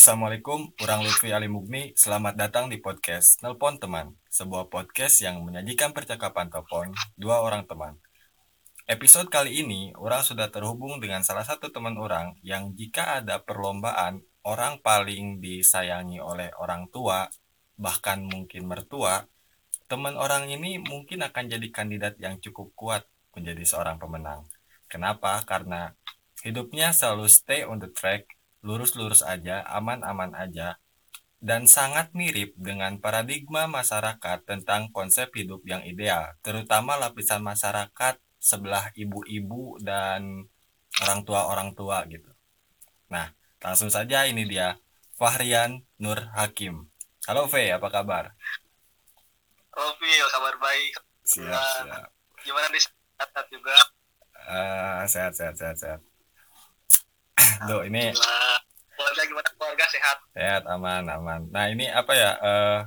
Assalamualaikum, orang Lutfi Ali Mugni. Selamat datang di podcast Nelpon Teman, sebuah podcast yang menyajikan percakapan telepon dua orang teman. Episode kali ini, orang sudah terhubung dengan salah satu teman orang yang jika ada perlombaan, orang paling disayangi oleh orang tua, bahkan mungkin mertua, teman orang ini mungkin akan jadi kandidat yang cukup kuat menjadi seorang pemenang. Kenapa? Karena hidupnya selalu stay on the track lurus-lurus aja, aman-aman aja, dan sangat mirip dengan paradigma masyarakat tentang konsep hidup yang ideal, terutama lapisan masyarakat sebelah ibu-ibu dan orang tua-orang tua gitu. Nah, langsung saja ini dia, Fahrian Nur Hakim. Halo V, apa kabar? Halo V, kabar baik. Siap, siap. Gimana di sehat juga? Uh, sehat, sehat, sehat, sehat. Duh, ini keluarga gimana keluarga sehat? Sehat, aman, aman. Nah, ini apa ya? Uh,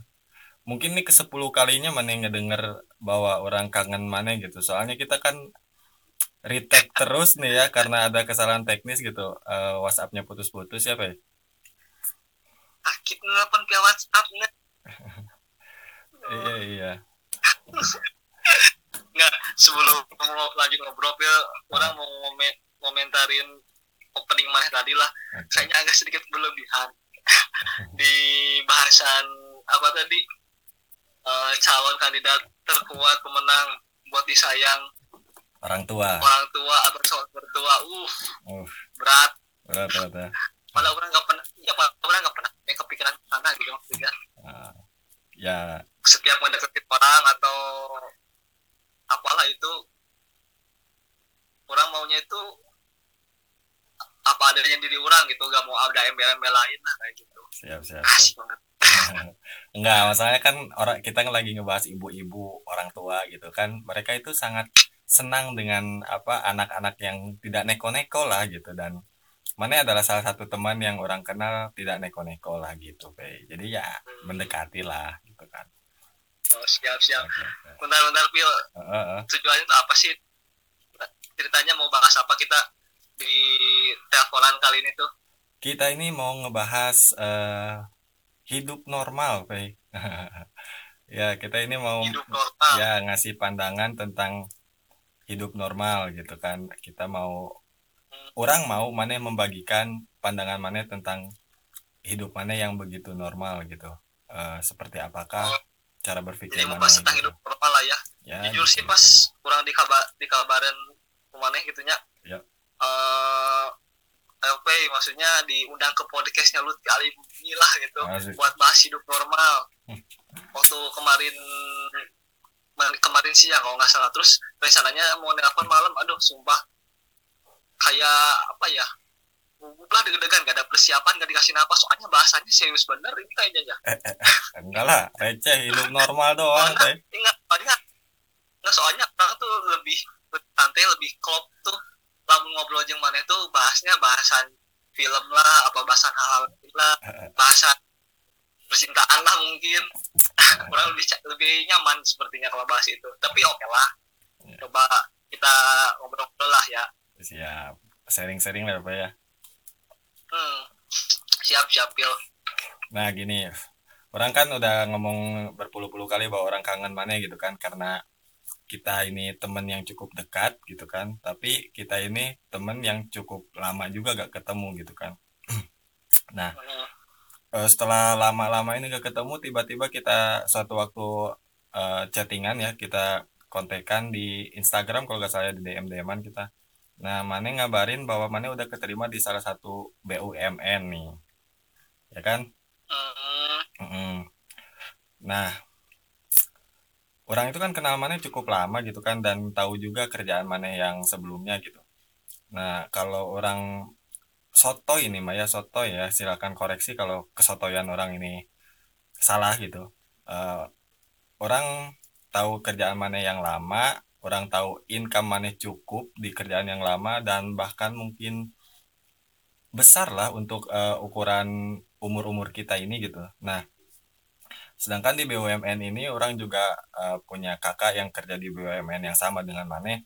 mungkin ini ke sepuluh kalinya mana ngedenger bahwa orang kangen mana gitu. Soalnya kita kan retake terus nih ya karena ada kesalahan teknis gitu. Uh, WhatsAppnya putus-putus ya, Pak? Sakit nelfon ke WhatsApp nih. iya, iya. Nggak, sebelum mau lanjut ngobrol, orang mau ngomentarin opening mana tadi lah. Okay. kayaknya agak sedikit berlebihan. Di bahasan apa tadi? Uh, calon kandidat terkuat pemenang buat disayang. Orang tua. Orang tua atau calon mertua. Uh, uh berat. Berat berat ya malah orang nggak pernah ya orang nggak pernah yang kepikiran sana gitu maksudnya. Uh, ya. Setiap mendekati orang atau apalah itu orang maunya itu apa adanya diri orang gitu gak mau ada embel-embel lain lah kayak gitu. Siap siap, siap. banget. Enggak, masalahnya kan orang kita lagi ngebahas ibu-ibu orang tua gitu kan. Mereka itu sangat senang dengan apa anak-anak yang tidak neko-neko lah gitu. Dan mana adalah salah satu teman yang orang kenal tidak neko-neko lah gitu Pe. jadi ya hmm. mendekati lah gitu kan. Oh siap siap. Bentar-bentar pil. Uh, uh, uh. tujuannya itu apa sih? Ceritanya mau bahas apa? Kita di teleponan kali ini tuh? Kita ini mau ngebahas uh, hidup normal, Pei. ya, kita ini mau hidup normal. ya ngasih pandangan tentang hidup normal gitu kan. Kita mau hmm. orang mau mana membagikan pandangan mana tentang hidup mana yang begitu normal gitu. Uh, seperti apakah oh. cara berpikir Jadi mana? tentang gitu. hidup normal lah ya. ya Jujur gitu, sih pas ya. kurang dikabar dikabarin ke mana gitunya. Ya uh, LP maksudnya diundang ke podcastnya Lutfi Ali Bumi lah gitu Asik. buat bahas hidup normal. Waktu kemarin kemarin siang kalau nggak salah. Terus rencananya mau nelfon malam aduh sumpah. Kayak apa ya lah deg-degan gak ada persiapan gak dikasih napas. Soalnya bahasanya serius bener ini kayaknya ya. Eh, eh, eh, enggak lah receh hidup normal doang soalnya, ingat soalnya nggak soalnya orang tuh lebih santai lebih klop tuh lamun ngobrol aja mana itu bahasnya bahasan film lah apa bahasan hal-hal lah bahasan percintaan lah mungkin. Kurang lebih lebih nyaman sepertinya kalau bahas itu. Tapi oke okay lah. Ya. coba kita ngobrol-ngobrol lah ya. Siap. Sharing-sharing lah pak ya. Hmm. siap siap Pil. Nah gini. Orang kan udah ngomong berpuluh-puluh kali bahwa orang kangen mana gitu kan karena kita ini temen yang cukup dekat gitu kan. Tapi kita ini temen yang cukup lama juga gak ketemu gitu kan. Nah uh, setelah lama-lama ini gak ketemu tiba-tiba kita suatu waktu uh, chattingan ya kita kontekan di Instagram kalau gak salah di DM DMan kita. Nah mana ngabarin bahwa mana udah keterima di salah satu BUMN nih. Ya kan? Uh -uh. nah orang itu kan kenal mana cukup lama gitu kan dan tahu juga kerjaan mana yang sebelumnya gitu. Nah kalau orang soto ini Maya soto ya silakan koreksi kalau kesotoyan orang ini salah gitu. Uh, orang tahu kerjaan mana yang lama orang tahu income mana cukup di kerjaan yang lama dan bahkan mungkin besar lah untuk uh, ukuran umur-umur kita ini gitu. Nah Sedangkan di BUMN ini orang juga uh, punya kakak yang kerja di BUMN yang sama dengan Mane.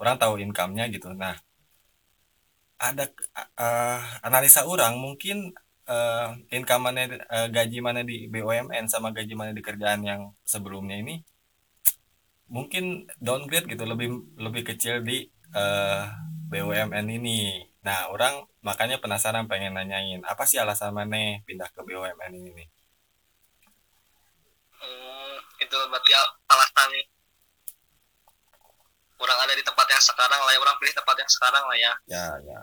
Orang tahu income-nya gitu. Nah, ada uh, analisa orang mungkin uh, income mana uh, gaji mana di BUMN sama gaji mana di kerjaan yang sebelumnya ini mungkin downgrade gitu lebih lebih kecil di uh, BUMN ini nah orang makanya penasaran pengen nanyain apa sih alasan mana pindah ke BUMN ini nih hmm, itu berarti alasan orang ada di tempat yang sekarang lah ya orang pilih tempat yang sekarang lah ya. Ya ya.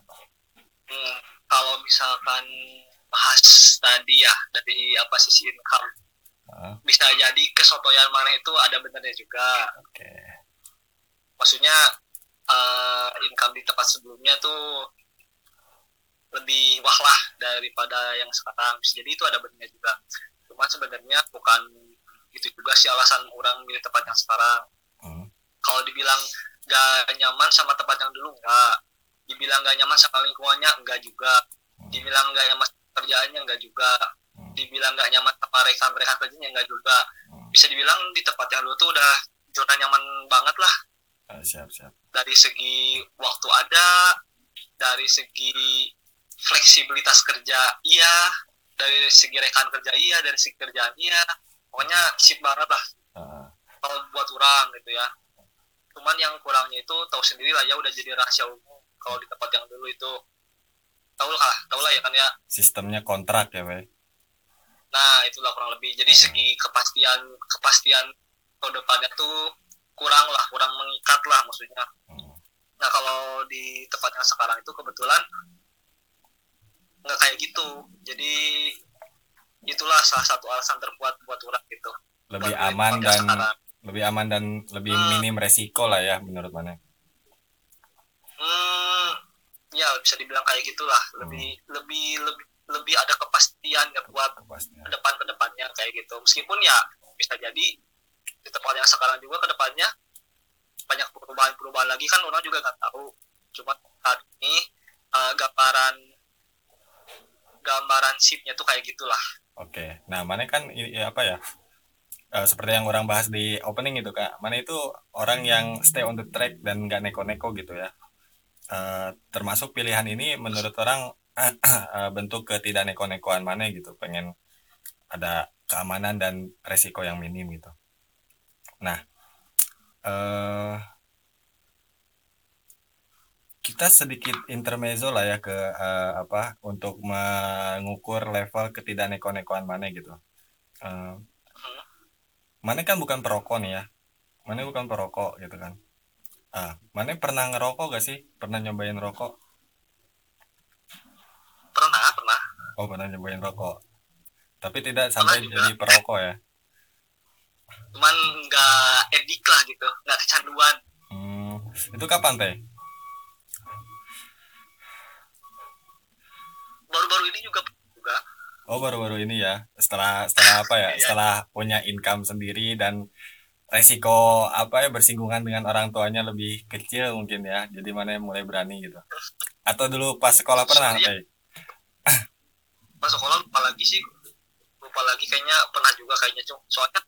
Hmm, kalau misalkan bahas tadi ya dari apa sisi income uh. bisa jadi kesotoyan mana itu ada benernya juga. Okay. maksudnya uh, income di tempat sebelumnya tuh lebih wah lah daripada yang sekarang. Jadi itu ada benernya juga. Cuman sebenarnya bukan itu juga sih alasan orang milih tempat yang sekarang. Uh. kalau dibilang gak nyaman sama tempat yang dulu enggak dibilang gak nyaman sama lingkungannya enggak juga. Dibilang gak nyaman kerjaannya enggak juga. Hmm. dibilang nggak nyaman sama rekan-rekan kerjanya enggak juga. Hmm. bisa dibilang di tempat yang dulu tuh udah zona nyaman banget lah. Uh, siap siap. Dari segi waktu ada dari segi fleksibilitas kerja iya. Dari segi rekan kerja iya. Dari segi kerjaan iya pokoknya sip banget lah. Uh. kalau buat orang gitu ya. Cuman yang kurangnya itu tahu sendiri lah ya udah jadi rahasia umum kalau di tempat yang dulu itu. Tahu lah tahu lah ya kan ya. Sistemnya kontrak ya Wei nah itulah kurang lebih. Jadi segi kepastian kepastian ke depannya tuh kurang lah kurang mengikat lah maksudnya. Hmm. nah kalau di tempatnya sekarang itu kebetulan nggak kayak gitu. Jadi itulah salah satu alasan terkuat buat orang gitu lebih buat aman dan sekarang. lebih aman dan lebih hmm. minim resiko lah ya menurut mana hmm, ya bisa dibilang kayak gitulah lebih hmm. lebih lebih lebih ada kepastian ya buat kepastian. depan ke depannya kayak gitu meskipun ya bisa jadi di tempat yang sekarang juga ke depannya banyak perubahan-perubahan lagi kan orang juga nggak tahu cuma saat ini uh, gambaran gambaran sipnya tuh kayak gitulah oke. Nah mana kan ini apa ya uh, seperti yang orang bahas di opening itu kak. Mana itu orang yang stay on the track dan nggak neko-neko gitu ya. Uh, termasuk pilihan ini menurut orang uh, bentuk ketidak neko-nekoan mana gitu. Pengen ada keamanan dan resiko yang minim gitu. Nah uh, kita sedikit intermezzo lah ya ke uh, apa untuk mengukur level ketidak neko-nekoan mana gitu uh, mana kan bukan perokok nih ya mana bukan perokok gitu kan Ah, mana pernah ngerokok gak sih? Pernah nyobain rokok? Pernah, pernah. Oh, pernah nyobain rokok. Tapi tidak sampai jadi perokok ya? Cuman nggak edik lah gitu, nggak kecanduan. Hmm, itu kapan teh? Baru-baru ini juga juga. Oh, baru-baru ini ya. Setelah setelah apa ya? Iya. setelah punya income sendiri dan resiko apa ya bersinggungan dengan orang tuanya lebih kecil mungkin ya jadi mana yang mulai berani gitu atau dulu pas sekolah pernah ya. pas sekolah lupa lagi sih lupa lagi kayaknya pernah juga kayaknya soalnya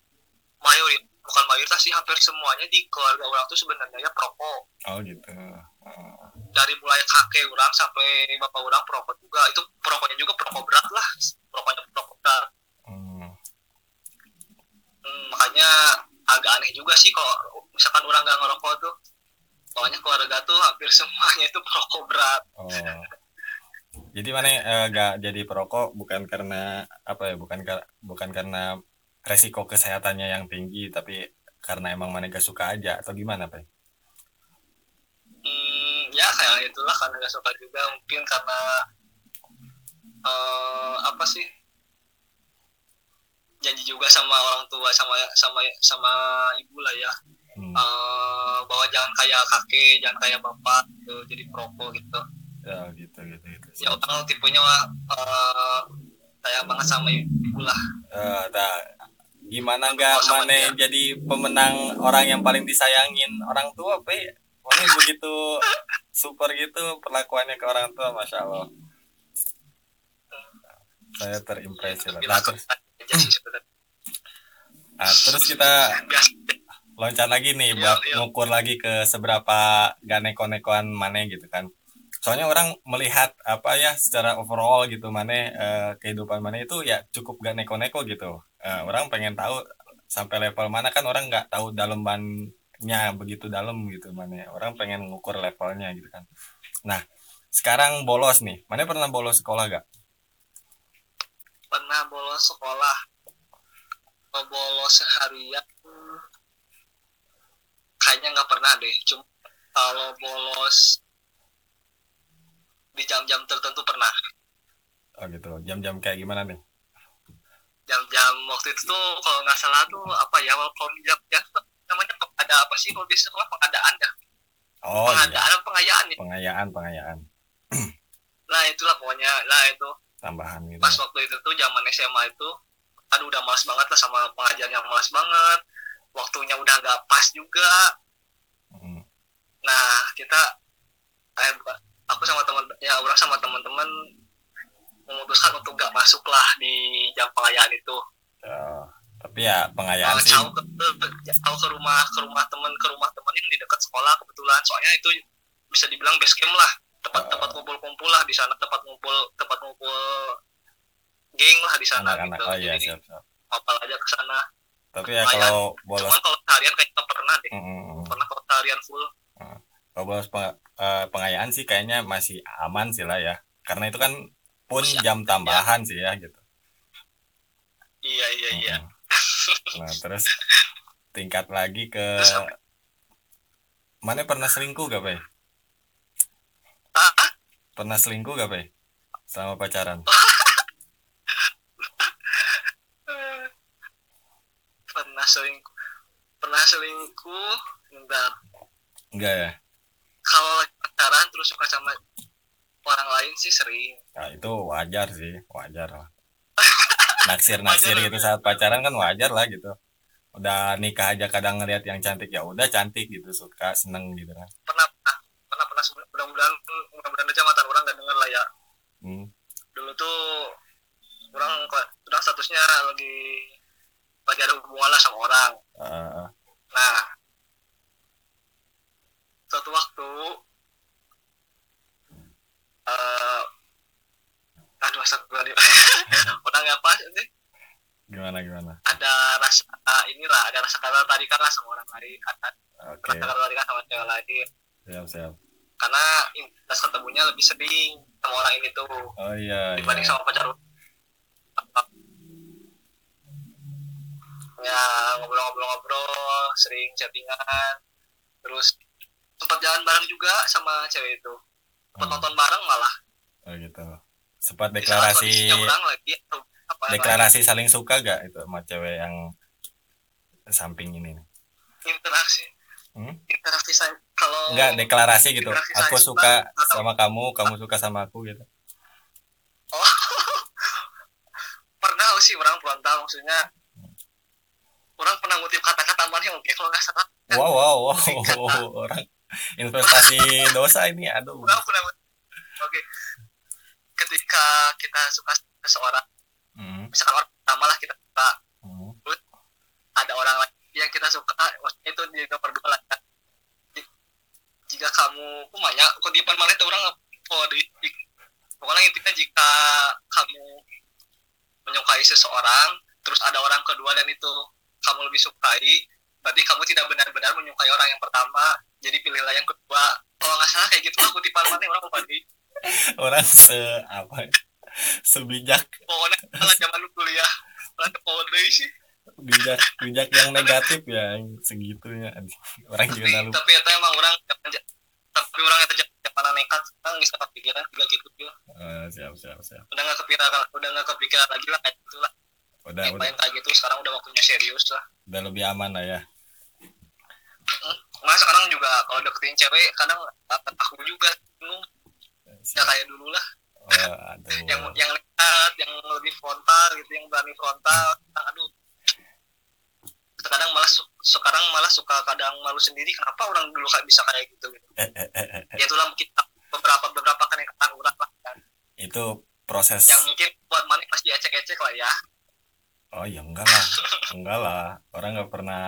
mayoritas bukan mayoritas sih hampir semuanya di keluarga orang tuh sebenarnya ya perokok oh gitu oh. Dari mulai kakek orang sampai bapak orang perokok juga itu perokoknya juga perokok berat lah perokoknya perokok berat hmm. Hmm, makanya agak aneh juga sih kalau misalkan orang nggak ngerokok tuh soalnya keluarga tuh hampir semuanya itu perokok berat oh. jadi mana eh, nggak uh, jadi perokok bukan karena apa ya bukan bukan karena resiko kesehatannya yang tinggi tapi karena emang mana gak suka aja atau gimana pak? Itulah karena gak suka juga mungkin karena uh, apa sih janji juga sama orang tua sama sama sama ibu lah ya. Hmm. uh, bahwa jangan kayak kakek jangan kayak bapak gitu jadi perokok gitu. Ya gitu gitu gitu. Ya orang tipenya uh, kayak banget sama ibu lah. Uh, nah, gimana nggak mana jadi pemenang orang yang paling disayangin? Orang tua pe ini begitu super gitu perlakuannya ke orang tua masya allah. Saya terimpresi lah. Nah, terus. Nah, terus kita loncat lagi nih buat ngukur lagi ke seberapa gak neko-nekoan mana gitu kan. soalnya orang melihat apa ya secara overall gitu mana uh, kehidupan mana itu ya cukup gak neko-neko gitu. Uh, orang pengen tahu sampai level mana kan orang nggak tahu dalemannya begitu dalam gitu mana orang pengen ngukur levelnya gitu kan. Nah sekarang bolos nih. Mana pernah bolos sekolah gak pernah bolos sekolah. Bolos seharian kayaknya nggak pernah deh. Cuma kalau bolos di jam-jam tertentu pernah. Oh gitu. Jam-jam kayak gimana nih? Jam-jam waktu itu tuh kalau nggak salah tuh apa ya kalau jam ya namanya ada apa sih? Kalau biasanya sekolah pengadaan ya oh pengadaan iya. pengayaan ya? Pengayaan pengayaan. Nah itulah pokoknya. Lah itu. Tambahan gitu. Pas waktu itu tuh zaman SMA itu aduh udah malas banget lah sama pengajian yang malas banget. Waktunya udah nggak pas juga. Hmm. nah kita eh, aku sama teman ya orang sama teman-teman memutuskan untuk gak masuk lah di jam pengayaan itu. Ya, tapi ya pengayaan sih jauh ke, jauh ke rumah ke rumah teman ke rumah teman yang di dekat sekolah kebetulan soalnya itu bisa dibilang base camp lah tempat uh, tempat kumpul-kumpul lah di sana tempat ngumpul tempat ngumpul geng lah di sana anak -anak. gitu. Oh, iya, Jadi siap, siap. apal aja ke sana. Tapi ya kalau bolos Cuman kalau seharian kayaknya pernah deh. Mm -hmm. Pernah kalau seharian full. Mm. Kalau bolos peng uh, pengayaan sih kayaknya masih aman sih lah ya. Karena itu kan pun masih jam ya. tambahan ya. sih ya gitu. Iya iya mm -hmm. Nah, terus tingkat lagi ke terus, mana pernah selingkuh gak, Pak? Ah? Pernah selingkuh gak, Pak? Selama pacaran? pernah selingkuh pernah selingkuh enggak enggak ya kalau pacaran terus suka sama orang lain sih sering nah, itu wajar sih wajar lah naksir naksir gitu saat pacaran kan wajar lah gitu. Udah nikah aja kadang ngeliat yang cantik ya udah cantik gitu suka seneng gitu kan. Pernah pernah pernah pernah mudah-mudahan mudah-mudahan aja mata orang gak denger lah ya. Hmm. dulu tuh orang orang statusnya lagi lagi ada hubungan lah sama orang. Uh. nah suatu waktu uh, aduh asal gue nih. Udah nggak pas sih gimana gimana? Ada rasa uh, inilah ada rasa kata tadi kan lah sama orang lain ada okay. rasa kata tadi kan sama cewek lain. Siap siap. Karena intensitas ketemunya lebih sering sama orang ini tuh. Oh iya dibanding iya. sama pacar ya ngobrol-ngobrol-ngobrol sering chattingan. Terus sempat jalan bareng juga sama cewek itu. Sempat hmm. nonton bareng malah. Oh gitu sempat deklarasi deklarasi lagi. saling suka gak itu sama cewek yang samping ini? Interaksi. Hmm? interaksi saya kalau enggak deklarasi gitu. aku suka sama kamu kamu suka sama aku gitu. Oh. Pernah sih orang frontal maksudnya orang pernah ngutip kata-kata mana oke kalau nggak salah. Wow wow wow. Orang investasi dosa ini aduh. Orang pernah oke ketika kita suka seseorang hmm. misalkan orang pertama lah kita suka hmm. ada orang lain yang kita suka maksudnya itu di nomor dua lah kan. jika kamu kumanya kok di depan itu orang oh di pokoknya intinya jika kamu menyukai seseorang terus ada orang kedua dan itu kamu lebih sukai berarti kamu tidak benar-benar menyukai orang yang pertama jadi pilihlah yang kedua kalau nggak salah kayak gitu aku tipe mana orang tadi orang se apa sebijak pokoknya kalau zaman lu kuliah orang kode sih. Bijak bijak yang negatif ya segitunya. Orang juga tapi, tapi itu emang orang tapi orang itu jangan nekat orang bisa kepikiran juga gitu juga. Uh, siap siap siap. Udah nggak kepikiran udah nggak kepikiran lagi lah kayak gitulah udah yang udah. kayak gitu sekarang udah waktunya serius lah. Udah lebih aman lah ya. Nah sekarang juga kalau deketin cewek kadang aku juga bingung ya kayak dulu lah. Oh, aduh. yang yang lekat yang lebih frontal gitu yang berani frontal. Aduh. Kadang malah sekarang malah suka kadang malu sendiri kenapa orang dulu kayak bisa kayak gitu gitu? Ya itulah kita beberapa beberapa kan yang orang lah kan. Itu proses yang mungkin buat mana pasti ecek-ecek lah ya. Oh ya enggak lah. Enggak lah. Orang nggak pernah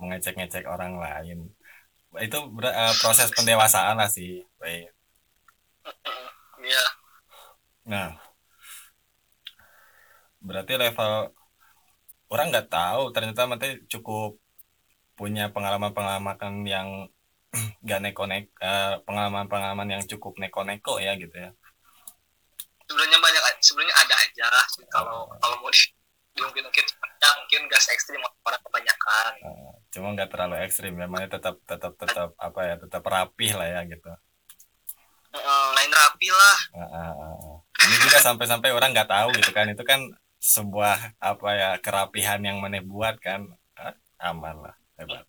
mengecek-ngecek orang lain. Itu uh, proses pendewasaan lah sih baik nah. Berarti level orang nggak tahu ternyata mati cukup punya pengalaman-pengalaman yang gak neko-nek uh, pengalaman-pengalaman yang cukup neko-neko ya gitu ya. Sebenarnya banyak sebenarnya ada aja sih. Kalau oh. kalau mau di mungkin mungkin ya, mungkin gas ekstrim orang kebanyakan. Uh, cuma nggak terlalu ekstrim ya makanya tetap tetap tetap apa ya tetap rapih lah ya gitu rapi lah. Uh, uh, uh. ini juga sampai-sampai orang nggak tahu gitu kan. Itu kan sebuah apa ya kerapihan yang mana buat kan. Aman lah hebat.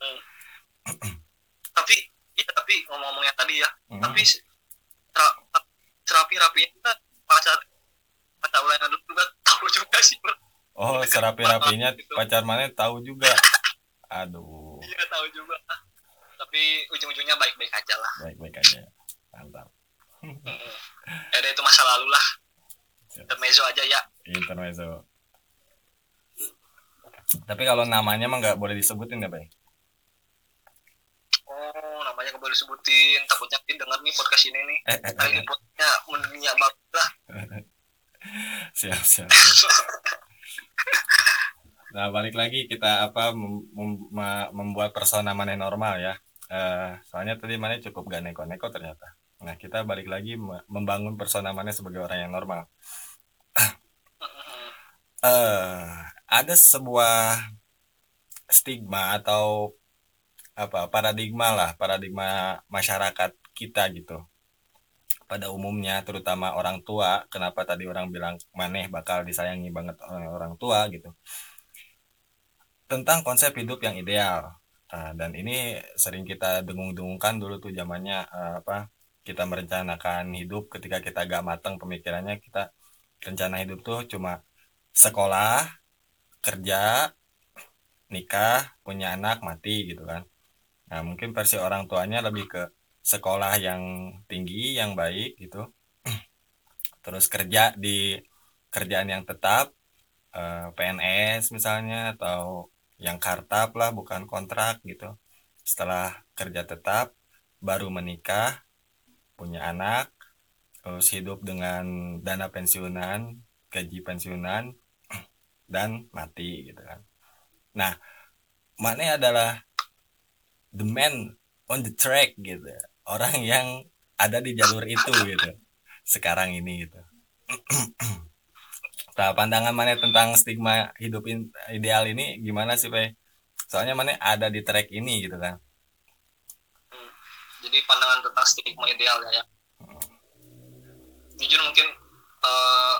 Tapi iya tapi ngomong-ngomong yang tadi ya. Mm. tapi serapi rapi kita pacar pacar ulangnya dulu juga tahu juga sih bro. oh serapi rapinya gitu. pacar mana tahu juga. Aduh. Iya tahu juga. Tapi ujung-ujungnya baik-baik aja lah. Baik-baik aja ada itu masa lalu lah. Intermezzo aja ya. Intermezzo tapi kalau namanya mah nggak boleh disebutin ya bay? Oh namanya nggak boleh disebutin. Takutnya dengar nih podcast ini nih. Kali ini podcastnya mendunia banget lah. Siap siap, siap. nah balik lagi kita apa mem mem membuat persona mana normal ya. Uh, soalnya tadi mana cukup gak neko-neko ternyata nah kita balik lagi membangun persona mana sebagai orang yang normal. Uh, ada sebuah stigma atau apa paradigma lah paradigma masyarakat kita gitu. Pada umumnya terutama orang tua kenapa tadi orang bilang maneh bakal disayangi banget oleh orang tua gitu. Tentang konsep hidup yang ideal. Nah, dan ini sering kita dengung-dengungkan dulu tuh zamannya uh, apa kita merencanakan hidup ketika kita gak matang pemikirannya kita rencana hidup tuh cuma sekolah kerja nikah punya anak mati gitu kan. Nah mungkin versi orang tuanya lebih ke sekolah yang tinggi yang baik gitu. Terus kerja di kerjaan yang tetap eh, PNS misalnya atau yang kartap lah bukan kontrak gitu. Setelah kerja tetap baru menikah punya anak terus hidup dengan dana pensiunan gaji pensiunan dan mati gitu kan. Nah Mane adalah the man on the track gitu. Orang yang ada di jalur itu gitu. Sekarang ini gitu. Nah pandangan Mane tentang stigma hidup ideal ini gimana sih Pak soalnya Mane ada di track ini gitu kan jadi pandangan tentang stigma ideal ya, jujur mungkin uh,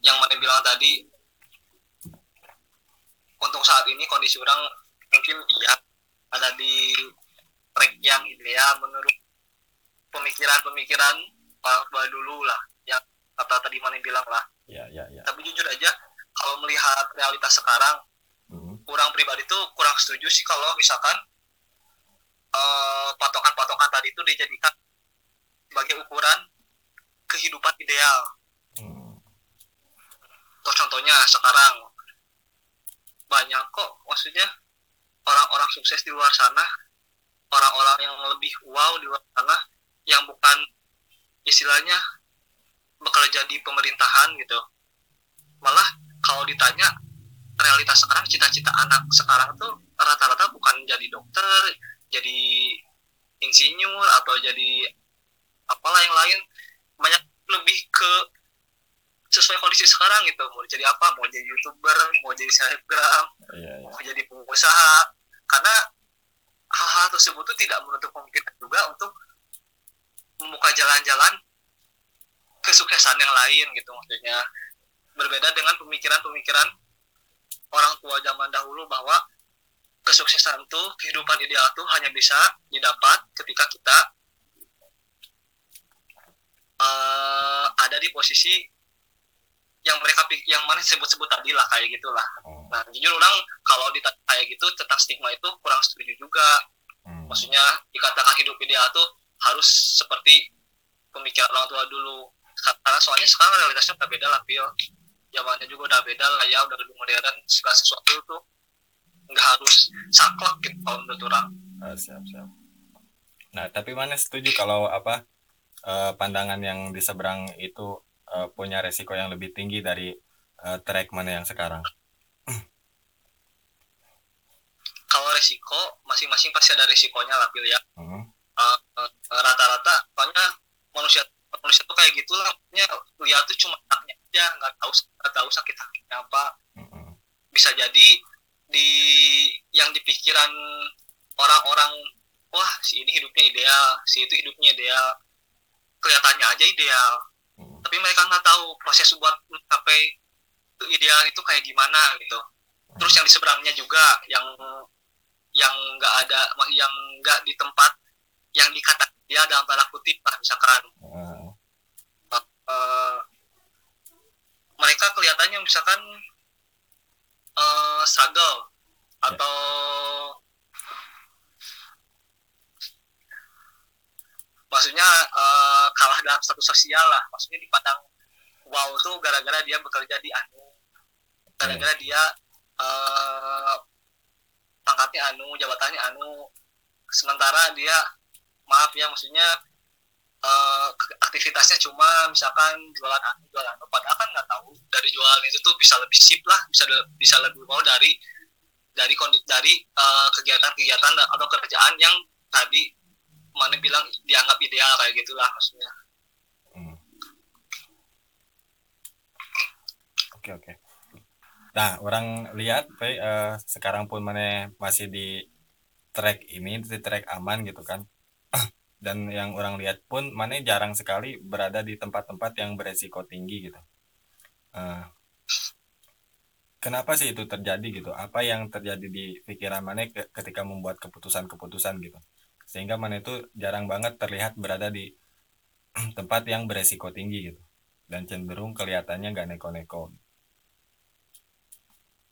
yang Mane bilang tadi untuk saat ini kondisi orang mungkin iya ada di track yang ideal menurut pemikiran-pemikiran orang tua dulu lah yang kata tadi mana bilang lah ya, ya, ya. tapi jujur aja kalau melihat realitas sekarang hmm. kurang pribadi tuh kurang setuju sih kalau misalkan patokan patokan-patokan tadi itu dijadikan sebagai ukuran kehidupan ideal hmm. contohnya sekarang banyak kok maksudnya orang-orang sukses di luar sana orang-orang yang lebih wow di luar sana yang bukan istilahnya bekerja di pemerintahan gitu malah kalau ditanya realitas sekarang cita-cita anak sekarang tuh rata-rata bukan jadi dokter jadi insinyur atau jadi apalah yang lain banyak lebih ke sesuai kondisi sekarang gitu. Mau jadi apa? Mau jadi youtuber mau jadi selebgram yeah, yeah. mau jadi pengusaha. Karena hal-hal tersebut itu tidak menutup kemungkinan juga untuk membuka jalan-jalan kesuksesan yang lain gitu maksudnya. Berbeda dengan pemikiran-pemikiran orang tua zaman dahulu bahwa kesuksesan tuh kehidupan ideal tuh hanya bisa didapat ketika kita uh, ada di posisi yang mereka yang mana sebut-sebut tadi lah kayak gitulah. Hmm. Nah jujur orang kalau ditanya kayak gitu tentang stigma itu kurang setuju juga. Hmm. Maksudnya dikatakan hidup ideal tuh harus seperti pemikiran orang tua dulu. Karena soalnya sekarang realitasnya udah beda lah, Pil. Zamannya juga udah beda lah ya, udah lebih modern. Segala sesuatu tuh nggak harus saklek gitu kalau menurut orang. Oh, siap siap. Nah tapi mana setuju kalau apa uh, pandangan yang di seberang itu uh, punya resiko yang lebih tinggi dari uh, track mana yang sekarang kalau resiko masing-masing pasti ada resikonya lah pil ya hmm. uh, uh, rata-rata soalnya manusia manusia tuh kayak gitu lah lihat tuh cuma anaknya aja nggak tahu nggak tahu sakit sakitnya apa hmm. bisa jadi di yang di pikiran orang-orang wah si ini hidupnya ideal si itu hidupnya ideal kelihatannya aja ideal hmm. tapi mereka nggak tahu proses buat mencapai ideal itu kayak gimana gitu terus yang di seberangnya juga yang yang nggak ada yang nggak di tempat yang dikatakan dia dalam tanda kutip lah misalkan uh. Uh, mereka kelihatannya misalkan uh, struggle ya. atau maksudnya uh, kalah dalam status sosial lah. Maksudnya dipandang wow tuh gara-gara dia bekerja di anu. Gara-gara dia uh, pangkatnya anu jabatannya anu. Sementara dia maaf ya maksudnya uh, aktivitasnya cuma misalkan jualan anu jualan anu padahal kan nggak tahu dari jualan itu tuh bisa lebih sip lah bisa bisa lebih mau dari dari dari uh, kegiatan-kegiatan atau kerjaan yang tadi mana bilang dianggap ideal kayak gitulah maksudnya. Hmm. Oke oke. Nah, orang lihat, uh, sekarang pun mana masih di track ini, di track aman gitu kan. Dan yang orang lihat pun mana jarang sekali berada di tempat-tempat yang beresiko tinggi gitu. Uh, kenapa sih itu terjadi gitu? Apa yang terjadi di pikiran mana ketika membuat keputusan-keputusan gitu? Sehingga mana itu jarang banget terlihat berada di tempat yang beresiko tinggi gitu. Dan cenderung kelihatannya gak neko-neko.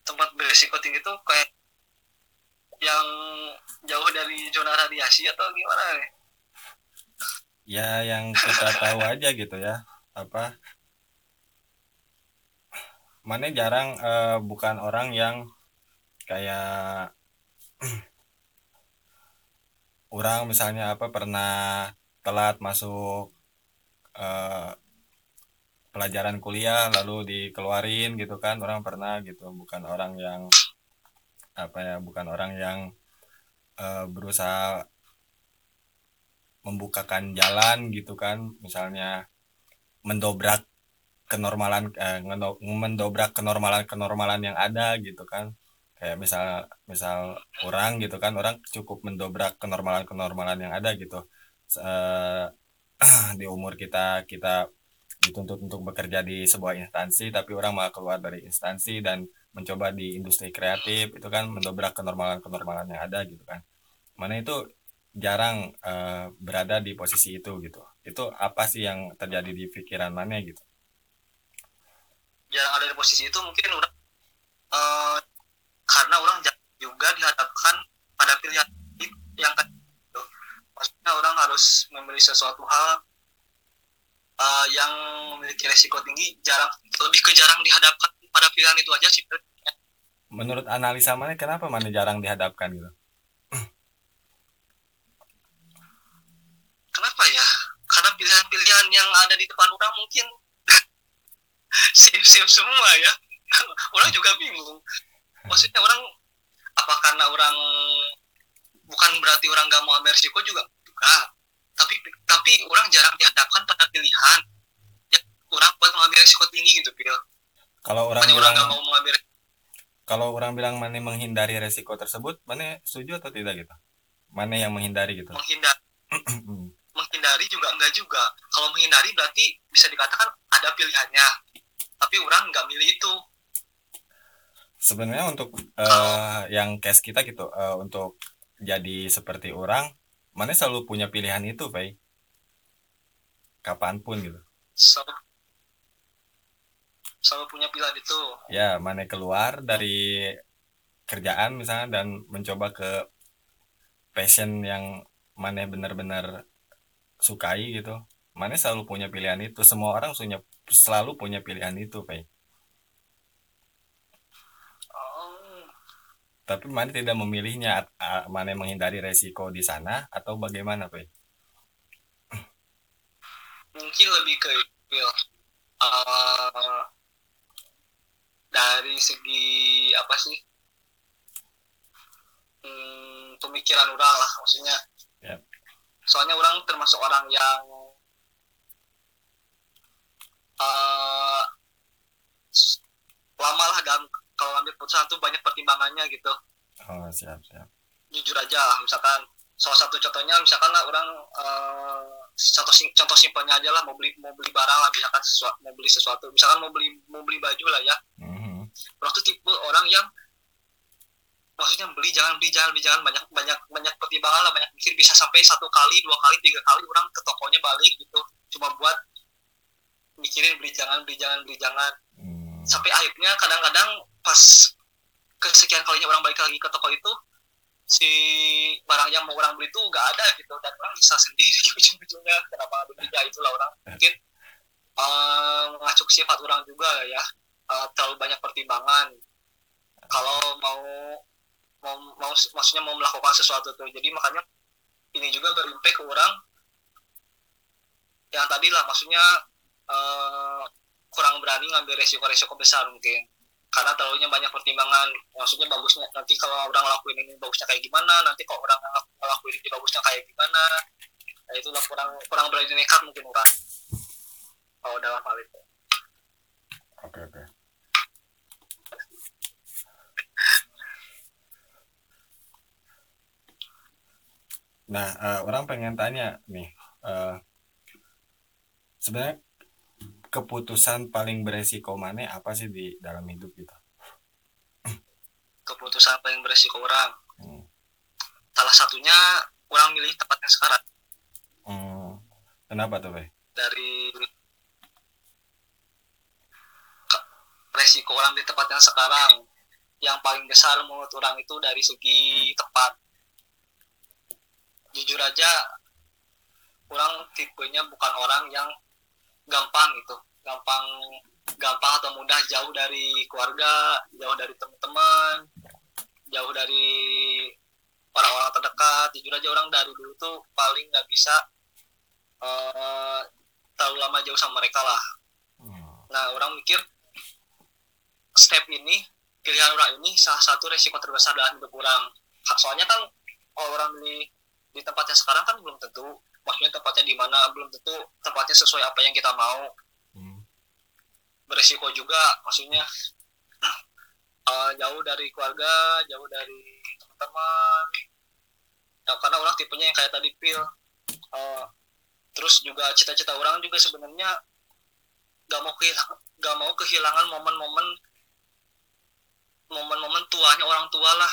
Tempat berisiko tinggi itu kayak yang jauh dari zona radiasi atau gimana nih? Ya yang kita tahu aja gitu ya apa mana jarang uh, bukan orang yang kayak orang misalnya apa pernah telat masuk uh, pelajaran kuliah lalu dikeluarin gitu kan orang pernah gitu. Bukan orang yang apa ya bukan orang yang uh, berusaha membukakan jalan gitu kan. Misalnya mendobrak kenormalan eh, mendobrak kenormalan kenormalan yang ada gitu kan. Kayak misal misal orang gitu kan orang cukup mendobrak kenormalan kenormalan yang ada gitu. Uh, di umur kita kita dituntut untuk bekerja di sebuah instansi tapi orang malah keluar dari instansi dan mencoba di industri kreatif itu kan mendobrak kenormalan-kenormalan yang ada gitu kan. Mana itu jarang uh, berada di posisi itu gitu. Itu apa sih yang terjadi di pikiran mana gitu? Jarang ada di posisi itu mungkin udah uh, karena orang juga dihadapkan pada pilihan yang gitu. maksudnya orang harus memilih sesuatu hal uh, yang memiliki resiko tinggi jarang lebih ke jarang dihadapkan pada pilihan itu aja sih. Menurut analisa mana kenapa mana jarang dihadapkan gitu kenapa ya? Karena pilihan-pilihan yang ada di depan orang mungkin sip-sip semua ya. Orang juga bingung. Maksudnya orang apa karena orang bukan berarti orang gak mau ambil risiko juga? Juga tapi tapi orang jarang dihadapkan pada pilihan yang orang buat mengambil risiko tinggi gitu pil. Kalau orang bilang orang mau mengambil kalau orang bilang mana menghindari resiko tersebut mana setuju atau tidak gitu? Mana yang menghindari gitu? Menghindari menghindari juga enggak juga. Kalau menghindari berarti bisa dikatakan ada pilihannya. Tapi orang nggak milih itu. Sebenarnya untuk uh, yang case kita gitu uh, untuk jadi seperti orang mana selalu punya pilihan itu Fai kapan pun gitu. Selalu, selalu punya pilihan itu. Ya mana keluar dari kerjaan misalnya dan mencoba ke passion yang mana benar-benar sukai gitu mana selalu punya pilihan itu semua orang punya selalu punya pilihan itu Fai tapi mana tidak memilihnya mana menghindari resiko di sana atau bagaimana Pak? mungkin lebih ke uh, dari segi apa sih hmm, pemikiran orang lah maksudnya. Soalnya orang termasuk orang yang uh, lama lah dalam kalau ambil putusan tuh banyak pertimbangannya gitu. Oh siap siap. Jujur aja misalkan salah satu contohnya misalkan lah orang uh, contoh contoh simpelnya aja lah mau beli mau beli barang lah misalkan sesuatu, mau beli sesuatu misalkan mau beli mau beli baju lah ya. Mm-hmm. orang tuh tipe orang yang maksudnya beli jangan beli jangan beli jangan banyak banyak banyak pertimbangan lah. Banyak mikir. Bisa sampai satu kali dua kali tiga kali orang ke tokonya balik gitu. Cuma buat mikirin beli jangan beli jangan beli jangan. Mm. sampai akhirnya kadang-kadang pas kesekian kalinya orang balik lagi ke toko itu si barang yang mau orang beli itu gak ada gitu. Dan orang bisa sendiri ujung-ujungnya. Kenapa berbeda itulah orang. Mungkin uh, mengacu sifat orang juga ya. Uh, terlalu banyak pertimbangan. Kalau mau mau mau maksudnya mau melakukan sesuatu tuh. Jadi makanya ini juga berimpact ke orang yang tadi lah maksudnya uh, kurang berani ngambil resiko-resiko besar mungkin. Karena terlalunya banyak pertimbangan. Maksudnya bagusnya nanti kalau orang lakuin ini bagusnya kayak gimana nanti kalau orang ngelakuin ini bagusnya kayak gimana. Nah, itulah kurang kurang berani nekat mungkin orang. Kalau dalam hal itu. Oke oke nah uh, orang pengen tanya nih uh, sebenarnya keputusan paling beresiko mana apa sih di dalam hidup kita? Keputusan paling beresiko orang. Hmm. Salah satunya orang milih tempatnya sekarang. Hmm. Kenapa tuh, Be? Dari resiko orang di tempat yang sekarang yang paling besar menurut orang itu dari segi tempat jujur aja orang tipenya bukan orang yang gampang gitu. Gampang gampang atau mudah jauh dari keluarga jauh dari teman-teman jauh dari orang-orang terdekat. Jujur aja orang dari dulu tuh paling nggak bisa uh, terlalu lama jauh sama mereka lah. Hmm. nah orang mikir step ini pilihan orang ini salah satu resiko terbesar dalam hidup orang. Soalnya kan kalau orang di di tempatnya sekarang kan belum tentu maksudnya tempatnya di mana belum tentu tempatnya sesuai apa yang kita mau. Hmm. beresiko juga maksudnya uh, jauh dari keluarga jauh dari teman-teman. Ya, karena orang tipenya yang kayak tadi pil. Uh, terus juga cita-cita orang juga sebenarnya gak mau kehilangan gak mau kehilangan momen-momen momen-momen tuanya orang tua lah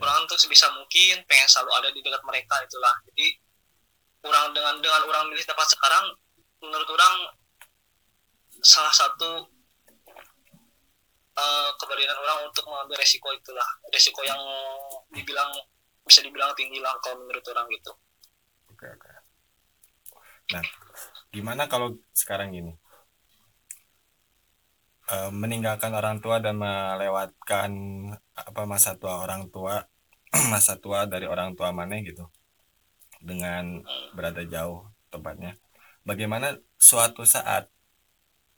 orang tuh sebisa mungkin pengen selalu ada di dekat mereka itulah. Jadi orang dengan dengan orang milih tempat sekarang menurut orang salah satu uh, keberanian orang untuk mengambil resiko itulah. Resiko yang dibilang bisa dibilang tinggi lah kalau menurut orang gitu. Oke oke. Nah gimana kalau sekarang gini uh, meninggalkan orang tua dan melewatkan apa masa tua orang tua masa tua dari orang tua mana gitu dengan berada jauh tempatnya. Bagaimana suatu saat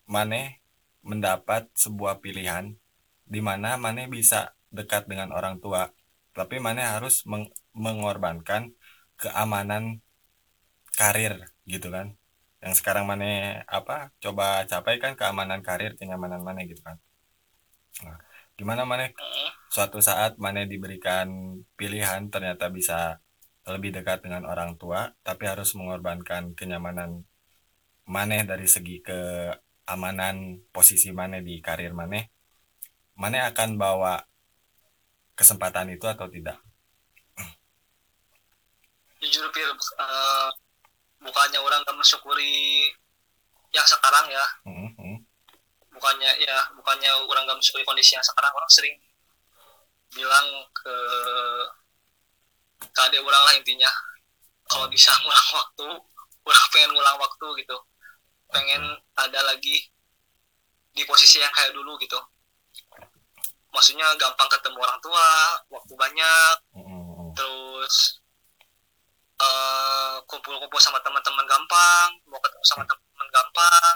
Mane mendapat sebuah pilihan di mana Mane bisa dekat dengan orang tua, tapi Mane harus meng mengorbankan keamanan karir gitu kan. Yang sekarang Mane apa coba capai kan keamanan karir, kenyamanan Mane gitu kan. Nah, gimana Mane suatu saat Mane diberikan pilihan ternyata bisa lebih dekat dengan orang tua tapi harus mengorbankan kenyamanan maneh dari segi keamanan posisi maneh di karir maneh maneh akan bawa kesempatan itu atau tidak jujur uh, bukannya orang gak mensyukuri yang sekarang ya. Mm -hmm. bukannya ya bukannya orang gak mensyukuri kondisi yang sekarang. Orang sering bilang ke kade orang lah intinya. Kalau bisa ngulang waktu orang pengen ngulang waktu gitu. Pengen ada lagi di posisi yang kayak dulu gitu. Maksudnya gampang ketemu orang tua waktu banyak. Terus uh, kumpul-kumpul sama teman-teman gampang mau ketemu sama teman gampang.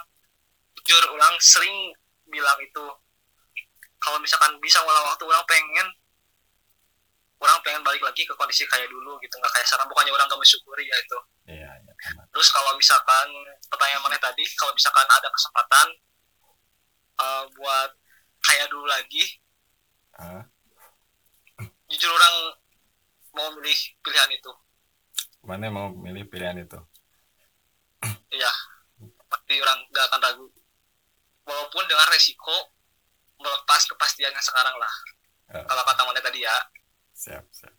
Jujur orang sering bilang itu. Kalau misalkan bisa ngulang waktu orang pengen orang pengen balik lagi ke kondisi kayak dulu gitu nggak kayak sekarang. Bukannya orang gak mensyukuri ya itu. Iya, iya, terus kalau misalkan pertanyaan mana tadi? Kalau misalkan ada kesempatan uh, buat kayak dulu lagi uh. jujur orang mau milih pilihan itu mana mau milih pilihan itu? Iya. Pasti orang gak akan ragu. Walaupun dengan resiko melepas kepastian yang sekarang lah. Uh. kalau kata mana tadi ya. Siap siap.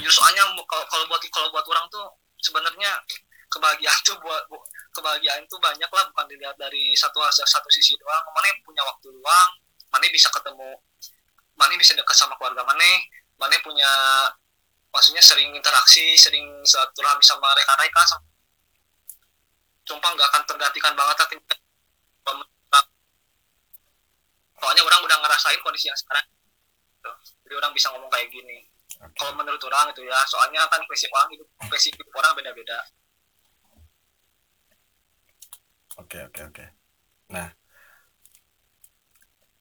Justru soalnya kalau kalau buat kalau buat orang tuh sebenarnya kebahagiaan tuh buat kebahagiaan tuh banyak lah bukan dilihat dari satu satu sisi doang. Mana yang punya waktu luang mana bisa ketemu mana bisa dekat sama keluarga mana mana punya maksudnya sering interaksi sering silaturahmi sama rekan-rekan sumpah nggak akan tergantikan banget tapi soalnya orang udah ngerasain kondisi yang sekarang gitu. jadi orang bisa ngomong kayak gini okay. kalau menurut orang itu ya soalnya kan prinsip orang hidup prinsip orang beda-beda oke okay, oke okay, oke okay. nah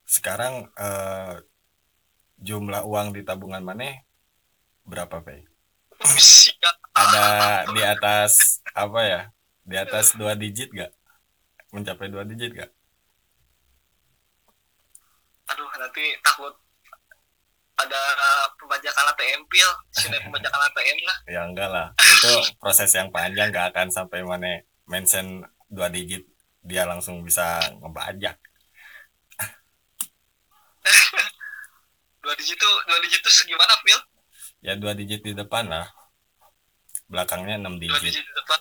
sekarang uh, jumlah uang di tabungan mana berapa Pei? ada di atas apa ya? Di atas dua digit gak mencapai dua digit gak aduh nanti takut ada pembajakan ATM pil sini pembajakan ATM lah. Ya enggak lah. Itu proses yang panjang gak akan sampai mana mention dua digit. Dia langsung bisa ngebajak. Dua digit tuh dua digit tuh segimana pil ya dua digit di depan lah. Belakangnya enam digit dua digit. di depan.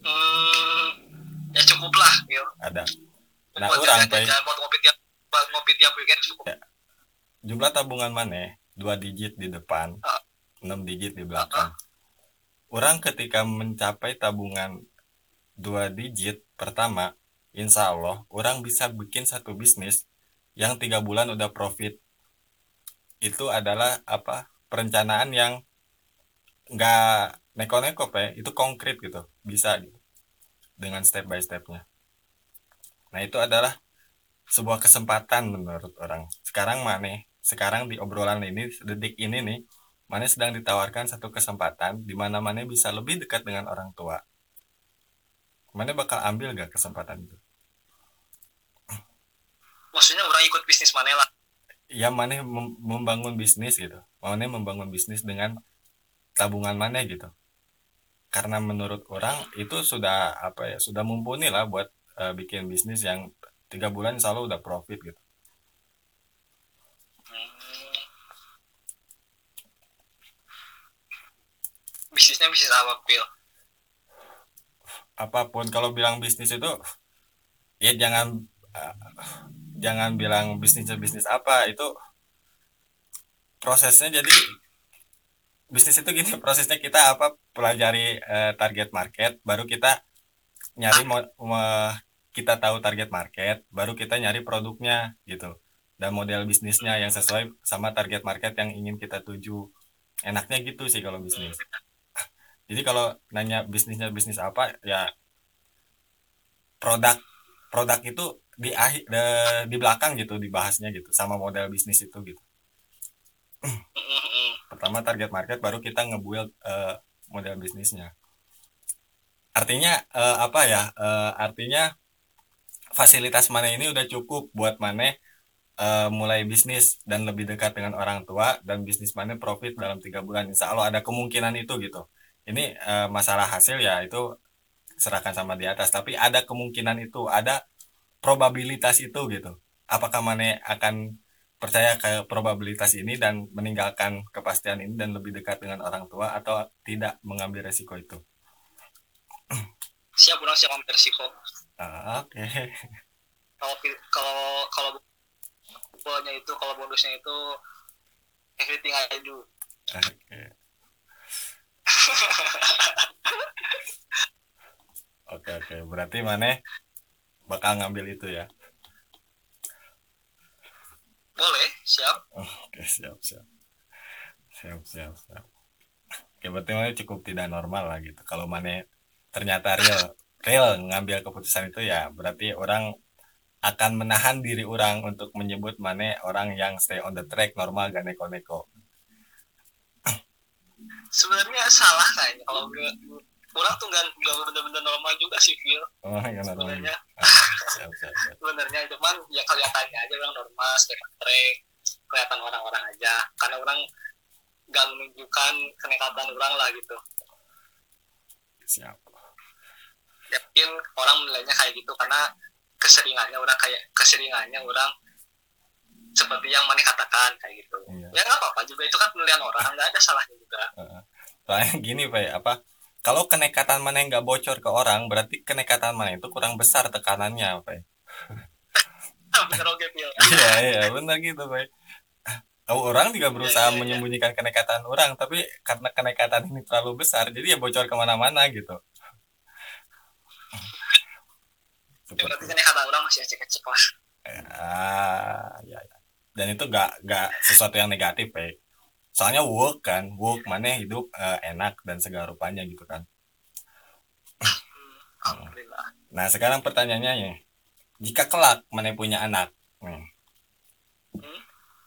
Hmm, ya cukup lah pil ada. Nah orang jangan, jangan buat ngopi tiap ngopi tiap weekend cukup. Ya. jumlah tabungan mana dua digit di depan ah. enam digit di belakang. Uh. orang ketika mencapai tabungan dua digit pertama insya Allah orang bisa bikin satu bisnis yang tiga bulan udah profit itu adalah apa perencanaan yang nggak neko-neko ya itu konkret gitu bisa dengan step by stepnya nah itu adalah sebuah kesempatan menurut orang. Sekarang mana? Sekarang di obrolan ini, detik ini nih, mana sedang ditawarkan satu kesempatan di mana mana bisa lebih dekat dengan orang tua. Mana bakal ambil gak kesempatan itu? Maksudnya orang ikut bisnis mana lah? Ya mana membangun bisnis gitu. Mana membangun bisnis dengan tabungan mana gitu. Karena menurut orang itu sudah apa ya sudah mumpuni lah buat uh, bikin bisnis yang tiga bulan selalu udah profit gitu bisnisnya bisnis apa pil apa pun kalau bilang bisnis itu ya jangan uh, jangan bilang bisnisnya bisnis apa itu prosesnya jadi bisnis itu gini prosesnya kita apa pelajari uh, target market baru kita nyari mau kita tahu target market, baru kita nyari produknya gitu. Dan model bisnisnya yang sesuai sama target market yang ingin kita tuju. Enaknya gitu sih kalau bisnis. Jadi kalau nanya bisnisnya bisnis apa, ya produk produk itu di akhir di, di belakang gitu dibahasnya gitu sama model bisnis itu gitu. Pertama target market baru kita ngebuild uh, model bisnisnya. Artinya uh, apa ya? Uh, artinya fasilitas mana ini udah cukup buat mana uh, mulai bisnis dan lebih dekat dengan orang tua dan bisnis mana profit dalam tiga bulan insya Allah ada kemungkinan itu gitu ini uh, masalah hasil ya itu serahkan sama di atas tapi ada kemungkinan itu ada probabilitas itu gitu. Apakah mana akan percaya ke probabilitas ini dan meninggalkan kepastian ini dan lebih dekat dengan orang tua atau tidak mengambil resiko itu? Siap orang siap ambil resiko. Ah, oke. Okay. kalau kalau kalau bolanya itu kalau bonusnya itu everything I do. Oke. Okay. Oke oke, berarti mana bakal ngambil itu ya? Boleh, siap. oke, siap siap. Siap siap siap. Oke, berarti mana cukup tidak normal lah gitu. Kalau mana ternyata real real ngambil keputusan itu ya berarti orang akan menahan diri orang untuk menyebut mana orang yang stay on the track normal gak neko-neko sebenarnya salah kayaknya kalau gue orang tuh nggak nggak bener-bener normal juga sih Phil. Oh, ya, sebenarnya. Ah, sebenarnya cuman ya kelihatannya aja orang normal on track kelihatan orang-orang aja. Karena orang nggak menunjukkan kenekatan orang lah gitu. Siap. Yakin orang menilainya kayak gitu. Karena keseringannya orang kayak keseringannya orang seperti yang mana katakan kayak gitu. Iya. ya nggak apa-apa juga. Itu kan penilaian orang. Nggak ada salahnya juga. Soalnya gini pak apa kalau kenekatan mana yang nggak bocor ke orang berarti kenekatan mana itu kurang besar tekanannya pak bener oke iya iya benar gitu pak Oh, orang juga berusaha ya, ya, menyembunyikan kenekatan orang, tapi karena kenekatan ini terlalu besar, jadi ya bocor ke mana-mana gitu. Ya, berarti kenekatan orang masih acek-acek lah. Ya, ya, ya. Dan itu gak, gak sesuatu yang negatif, ya. Soalnya work kan, work mana hidup uh, enak dan segala rupanya gitu kan. Hmm, Alhamdulillah. Nah sekarang pertanyaannya ya, jika kelak mana punya anak, nih, hmm?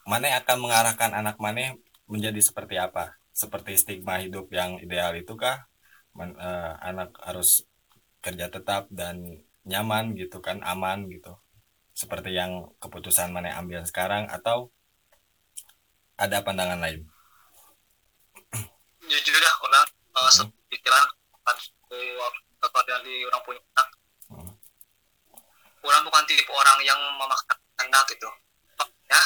mana akan mengarahkan anak mana menjadi seperti apa seperti stigma hidup yang ideal itu kah Men, uh, anak harus kerja tetap dan nyaman gitu kan aman gitu seperti yang keputusan mana ambil sekarang atau ada pandangan lain jujur ya orang uh, hmm. pikiran yang di orang punya anak hmm. orang bukan tipe orang yang memaksa anak gitu ya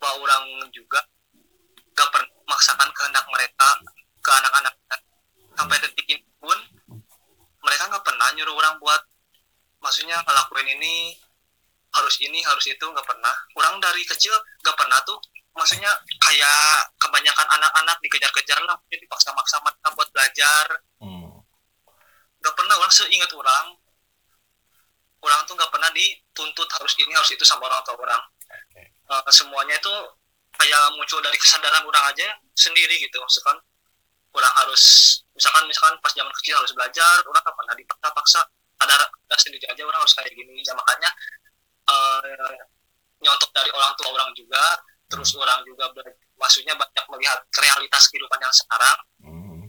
bahwa orang juga gak pernah memaksakan kehendak mereka ke anak-anak sampai detik ini pun mereka nggak pernah nyuruh orang buat maksudnya ngelakuin ini harus ini harus itu nggak pernah orang dari kecil nggak pernah tuh maksudnya kayak kebanyakan anak-anak dikejar-kejar lah jadi dipaksa-maksa mereka buat belajar. Hmm. hmm. pernah orang seingat orang. Orang tuh nggak pernah dituntut harus ini harus itu sama orang tua orang. Uh, semuanya itu kayak muncul dari kesadaran orang aja sendiri gitu misalkan orang harus misalkan misalkan pas zaman kecil harus belajar orang kan pernah dipaksa-paksa. Ada, ada sendiri aja orang harus kayak gini. Ya makanya uh, nyontok dari orang tua orang juga terus orang juga maksudnya banyak melihat realitas kehidupan yang sekarang. Hmm.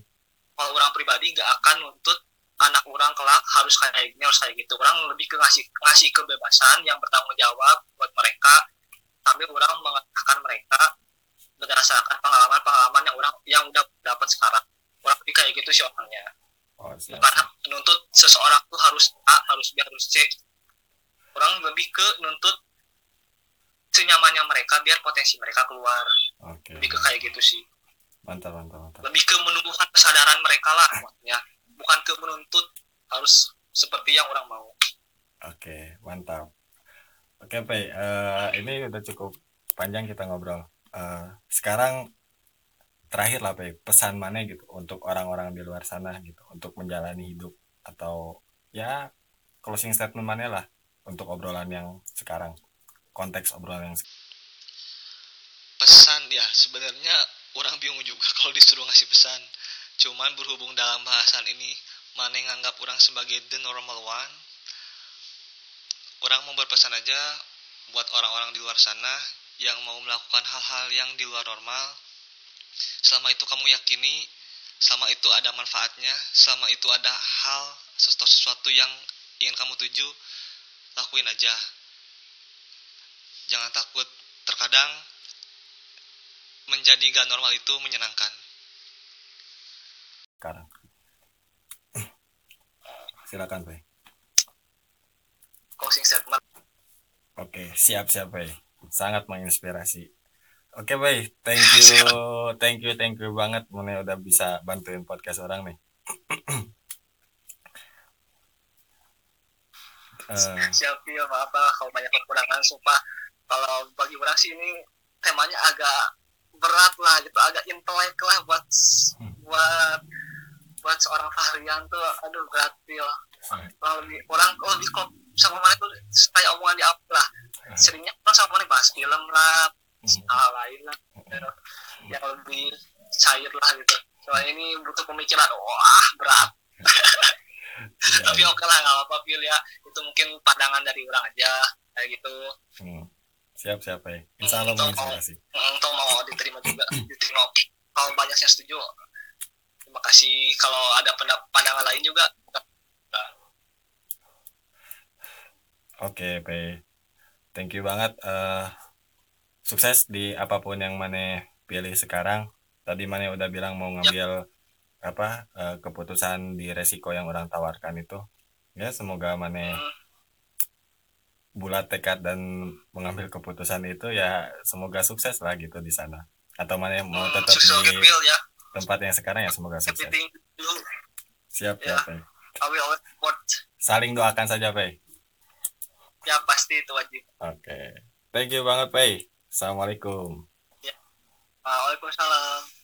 kalau orang pribadi gak akan nuntut anak orang kelak harus kayak gini harus kayak gitu. Orang lebih ke ngasih ngasih kebebasan yang bertanggung jawab buat mereka sambil orang mengatakan mereka berdasarkan pengalaman-pengalaman yang orang yang udah dapat sekarang. Orang lebih kayak gitu sih orangnya. Oh, bukan menuntut seseorang tuh harus A harus B harus C. Orang lebih ke nuntut senyamannya mereka biar potensi mereka keluar okay. lebih ke kayak gitu sih mantap mantap mantap lebih ke menumbuhkan kesadaran mereka lah maksudnya bukan ke menuntut harus seperti yang orang mau oke okay, mantap Oke, Pak. Uh, ini udah cukup panjang kita ngobrol. Uh, sekarang terakhir lah, Pak. Pesan mana gitu untuk orang-orang di luar sana gitu untuk menjalani hidup atau ya closing statement mana lah untuk obrolan yang sekarang konteks obrolan yang pesan ya sebenarnya orang bingung juga kalau disuruh ngasih pesan cuman berhubung dalam bahasan ini mana yang nganggap orang sebagai the normal one Kurang mau berpesan aja buat orang-orang di luar sana yang mau melakukan hal-hal yang di luar normal. Selama itu kamu yakini, selama itu ada manfaatnya, selama itu ada hal sesuatu yang ingin kamu tuju, lakuin aja. Jangan takut, terkadang menjadi gak normal itu menyenangkan. Sekarang. Silakan, Pak closing statement. Oke, siap siap Bay. Sangat menginspirasi. Oke Bay, thank you, thank you, thank you banget Mune udah bisa bantuin podcast orang nih. uh, siap ya maaf lah kalau banyak kekurangan sumpah kalau bagi orang sih ini temanya agak berat lah gitu agak intelek lah buat hmm. buat buat seorang Fahrian tuh aduh berat ya kalau orang kalau di sama mana tuh kayak omongan di apa lah hmm. seringnya orang sama mana bahas film lah hmm. hal lain lah gitu. yang lebih cair lah gitu soalnya ini butuh pemikiran wah berat tapi oke okay lah nggak apa-apa pil ya itu mungkin pandangan dari orang aja kayak gitu hmm. Siap siap ya insya Allah mau untuk mau diterima juga diterima kalau banyak yang setuju terima kasih kalau ada pandangan lain juga Oke, okay, Thank you banget. Uh, sukses di apa pun yang mana pilih sekarang. Tadi mana udah bilang mau ngambil yep. apa uh, keputusan di resiko yang orang tawarkan itu. Ya, semoga mana hmm. Bulat tekad dan mengambil keputusan itu ya semoga sukses lah gitu di sana. Atau mana yang mau hmm, tetap di ya. tempat yang sekarang ya semoga sukses. Siap, ya. siap. Saling doakan saja, Pak ya pasti itu wajib oke okay. thank you banget Pei assalamualaikum ya Waalaikumsalam